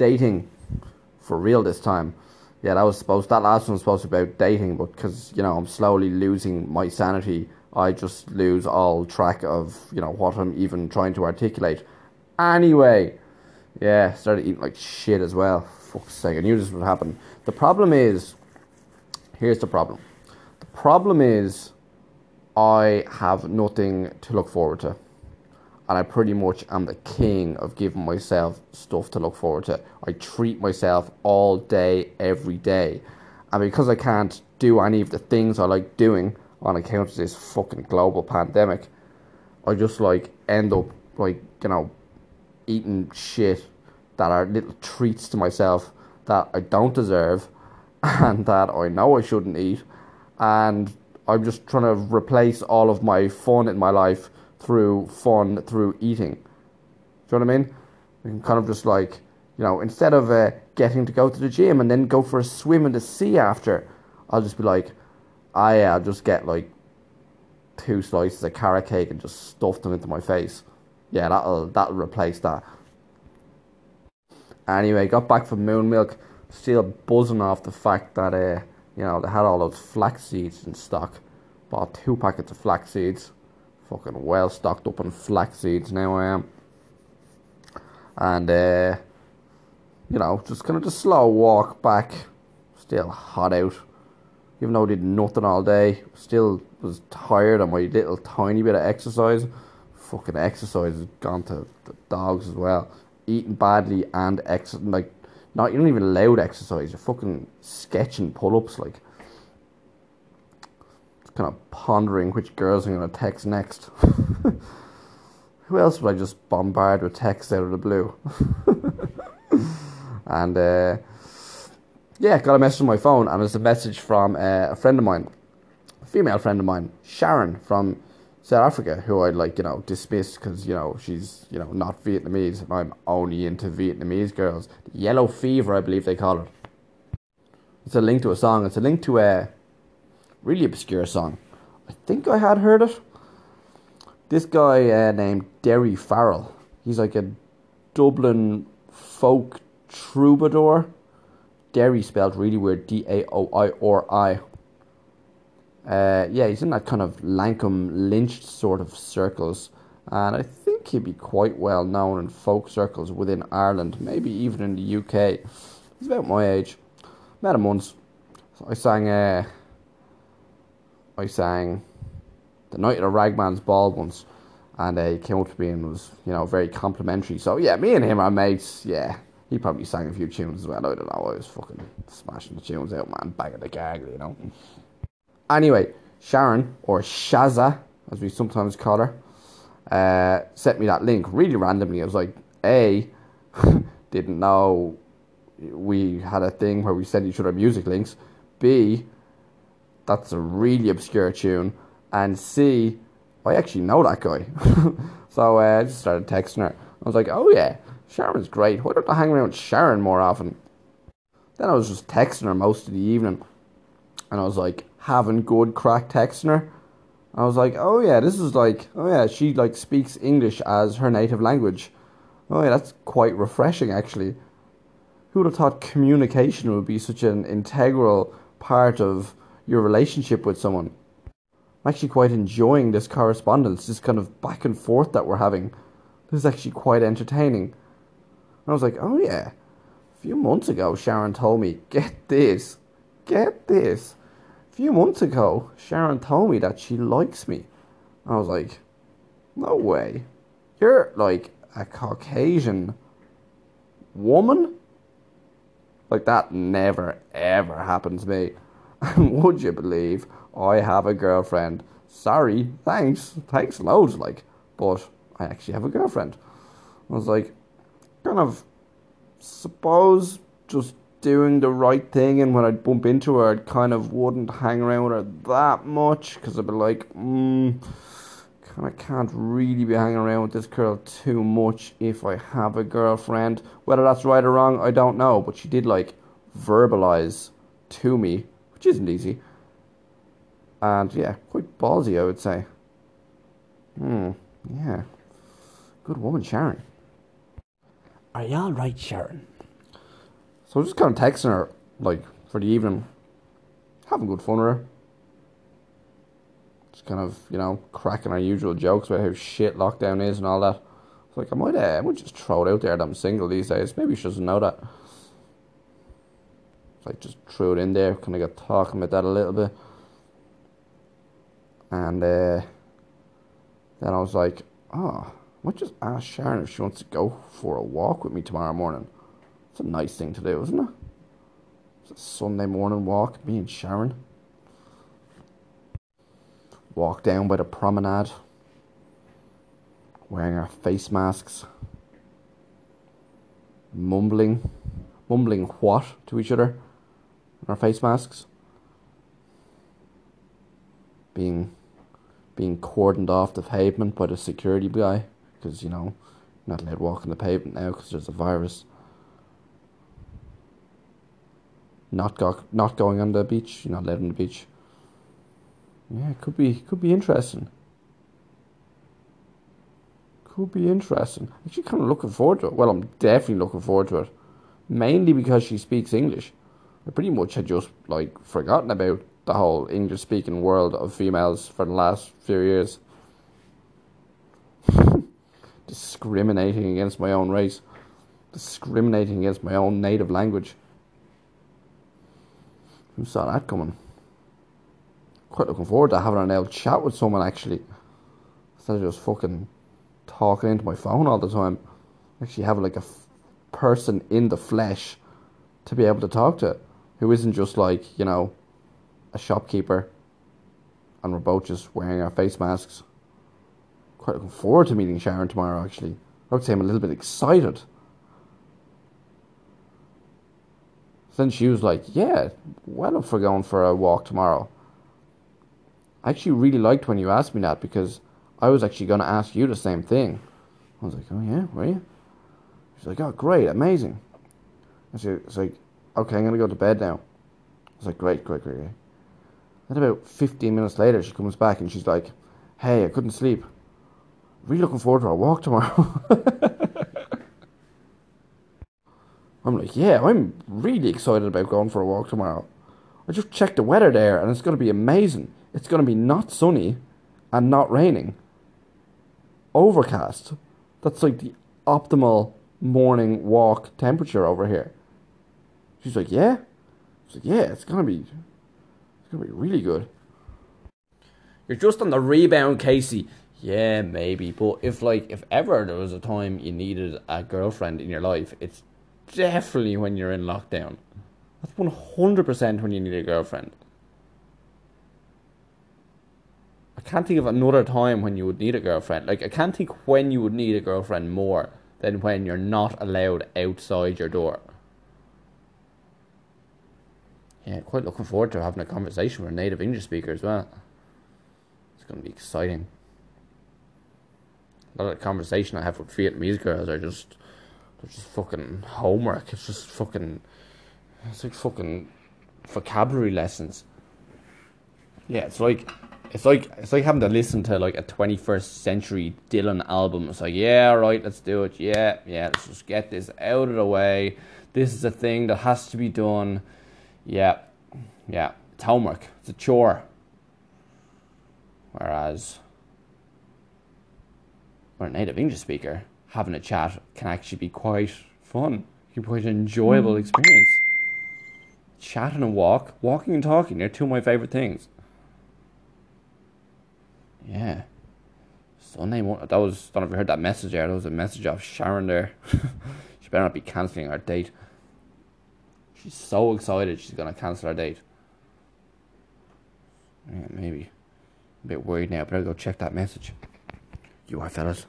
dating for real this time. Yeah, that was supposed. That last one was supposed to be about dating, but because you know I'm slowly losing my sanity, I just lose all track of you know what I'm even trying to articulate. Anyway, yeah, started eating like shit as well. Fuck's sake, I knew this would happen. The problem is, here's the problem. The problem is, I have nothing to look forward to and I pretty much am the king of giving myself stuff to look forward to. I treat myself all day, every day. And because I can't do any of the things I like doing on account of this fucking global pandemic, I just like end up like, you know, eating shit that are little treats to myself that I don't deserve and that I know I shouldn't eat. And I'm just trying to replace all of my fun in my life through fun, through eating. Do you know what I mean? You can kind of just like, you know, instead of uh, getting to go to the gym and then go for a swim in the sea after, I'll just be like, ah, yeah, I'll just get like two slices of carrot cake and just stuff them into my face. Yeah, that'll that'll replace that. Anyway, got back from Moon Milk, still buzzing off the fact that uh, you know they had all those flax seeds in stock. Bought two packets of flax seeds fucking well stocked up on flax seeds now I am. And uh, you know, just kind of just slow walk back. Still hot out. Even though I did nothing all day, still was tired on my little tiny bit of exercise. Fucking exercise has gone to the dogs as well. Eating badly and ex like not you don't even allowed exercise. You're fucking sketching pull ups like kind of pondering which girls I'm going to text next. Who else would I just bombard with texts out of the blue? and uh, yeah, got a message on my phone, and it's a message from uh, a friend of mine, a female friend of mine, Sharon from South Africa, who I like, you know, dismissed because you know she's you know not Vietnamese, and I'm only into Vietnamese girls. Yellow fever, I believe they call it. It's a link to a song. It's a link to a really obscure song. I think I had heard it. This guy uh, named Daoirí Farrell. He's like a Dublin folk troubadour. Derry spelled really weird. D A O I or I. Uh, yeah, he's in that kind of Lankum lynched sort of circles, and I think he'd be quite well known in folk circles within Ireland, maybe even in the UK. He's about my age. Met him once. I sang uh, I sang the night of the Ragman's ball once, and uh, he came up to me and was, you know, very complimentary. So yeah, me and him are mates. Yeah, he probably sang a few tunes as well. I don't know. I was fucking smashing the tunes out, man, banging the gag, you know. Anyway, Sharon or Shaza, as we sometimes call her, uh, sent me that link really randomly. I was like, a, didn't know we had a thing where we send each other music links. B, that's a really obscure tune. And C, I actually know that guy. so uh, I just started texting her. I was like, oh yeah, Sharon's great. Why don't I hang around with Sharon more often? Then I was just texting her most of the evening. And I was like, having good crack texting her. I was like, oh yeah, this is like, oh yeah, she like speaks English as her native language. Oh yeah, that's quite refreshing actually. Who would have thought communication would be such an integral part of your relationship with someone. I'm actually quite enjoying this correspondence, this kind of back and forth that we're having. This is actually quite entertaining. And I was like, oh yeah. A few months ago, Sharon told me, get this, get this. A few months ago, Sharon told me that she likes me. I was like, no way. You're like a Caucasian woman? Like, that never, ever happened to me. Would you believe I have a girlfriend? Sorry, thanks, thanks loads, like, but I actually have a girlfriend. I was like, kind of, suppose just doing the right thing, and when I'd bump into her, I kind of wouldn't hang around with her that much because I'd be like, hmm, kind of can't really be hanging around with this girl too much if I have a girlfriend. Whether that's right or wrong, I don't know, but she did like verbalize to me which isn't easy. And yeah, quite ballsy, I would say. Hmm, yeah. Good woman, Sharon. Are you all right, Sharon? So I was just kind of texting her, like, for the evening, having good fun with her. Just kind of, you know, cracking our usual jokes about how shit lockdown is and all that. It's like, I might, uh, I might just throw it out there that I'm single these days. Maybe she doesn't know that. I just threw it in there, kind of got talking about that a little bit. And uh, then I was like, oh, I might just ask Sharon if she wants to go for a walk with me tomorrow morning. It's a nice thing to do, isn't it? It's a Sunday morning walk, me and Sharon. Walk down by the promenade, wearing our face masks, mumbling, mumbling what to each other our face masks, being being cordoned off the pavement by the security guy because you know not allowed to walk on the pavement now because there's a virus. Not go, not going on the beach. You're not allowed on the beach. Yeah, it could be could be interesting. Could be interesting. Actually, kind of looking forward to it. Well, I'm definitely looking forward to it, mainly because she speaks English. I pretty much had just like forgotten about the whole English speaking world of females for the last few years. Discriminating against my own race, discriminating against my own native language. Who saw that coming? Quite looking forward to having an old chat with someone actually. Instead of just fucking talking into my phone all the time. Actually have like a f- person in the flesh to be able to talk to who isn't just like, you know, a shopkeeper, and we're both just wearing our face masks. Quite looking forward to meeting Sharon tomorrow, actually. I would say I'm a little bit excited. then she was like, Yeah, well up for going for a walk tomorrow. I actually really liked when you asked me that because I was actually going to ask you the same thing. I was like, Oh, yeah, were you? She's like, Oh, great, amazing. And she was like, Okay, I'm going to go to bed now. I was like, Great, great, great. Then about 15 minutes later, she comes back and she's like, Hey, I couldn't sleep. Really looking forward to our walk tomorrow. I'm like, Yeah, I'm really excited about going for a walk tomorrow. I just checked the weather there and it's going to be amazing. It's going to be not sunny and not raining. Overcast. That's like the optimal morning walk temperature over here. She's like, Yeah? She's like, Yeah, it's to be it's gonna be really good. You're just on the rebound, Casey. Yeah, maybe. But if like if ever there was a time you needed a girlfriend in your life, it's definitely when you're in lockdown. That's one hundred percent when you need a girlfriend. I can't think of another time when you would need a girlfriend. Like I can't think when you would need a girlfriend more than when you're not allowed outside your door yeah, quite looking forward to having a conversation with a native English speaker as well. It's going to be exciting. A lot of the conversation I have with Vietnamese girls are just, they're just fucking homework. It's just fucking, it's like fucking vocabulary lessons. Yeah, it's like, it's like it's like having to listen to like a 21st century Dylan album. It's like, yeah, right, let's do it. Yeah, yeah, let's just get this out of the way. This is a thing that has to be done yeah, yeah, it's homework. It's a chore. Whereas, for a native English speaker, having a chat can actually be quite fun. It can be quite an enjoyable mm. experience. Chatting and walk, walking and talking, they're two of my favourite things. Yeah. Sunday morning, that was, I don't know if you heard that message there, that was a message off Sharon there. she better not be cancelling our date. She's so excited she's gonna cancel her date. Yeah, maybe. A bit worried now, but I'll go check that message. You are fellas.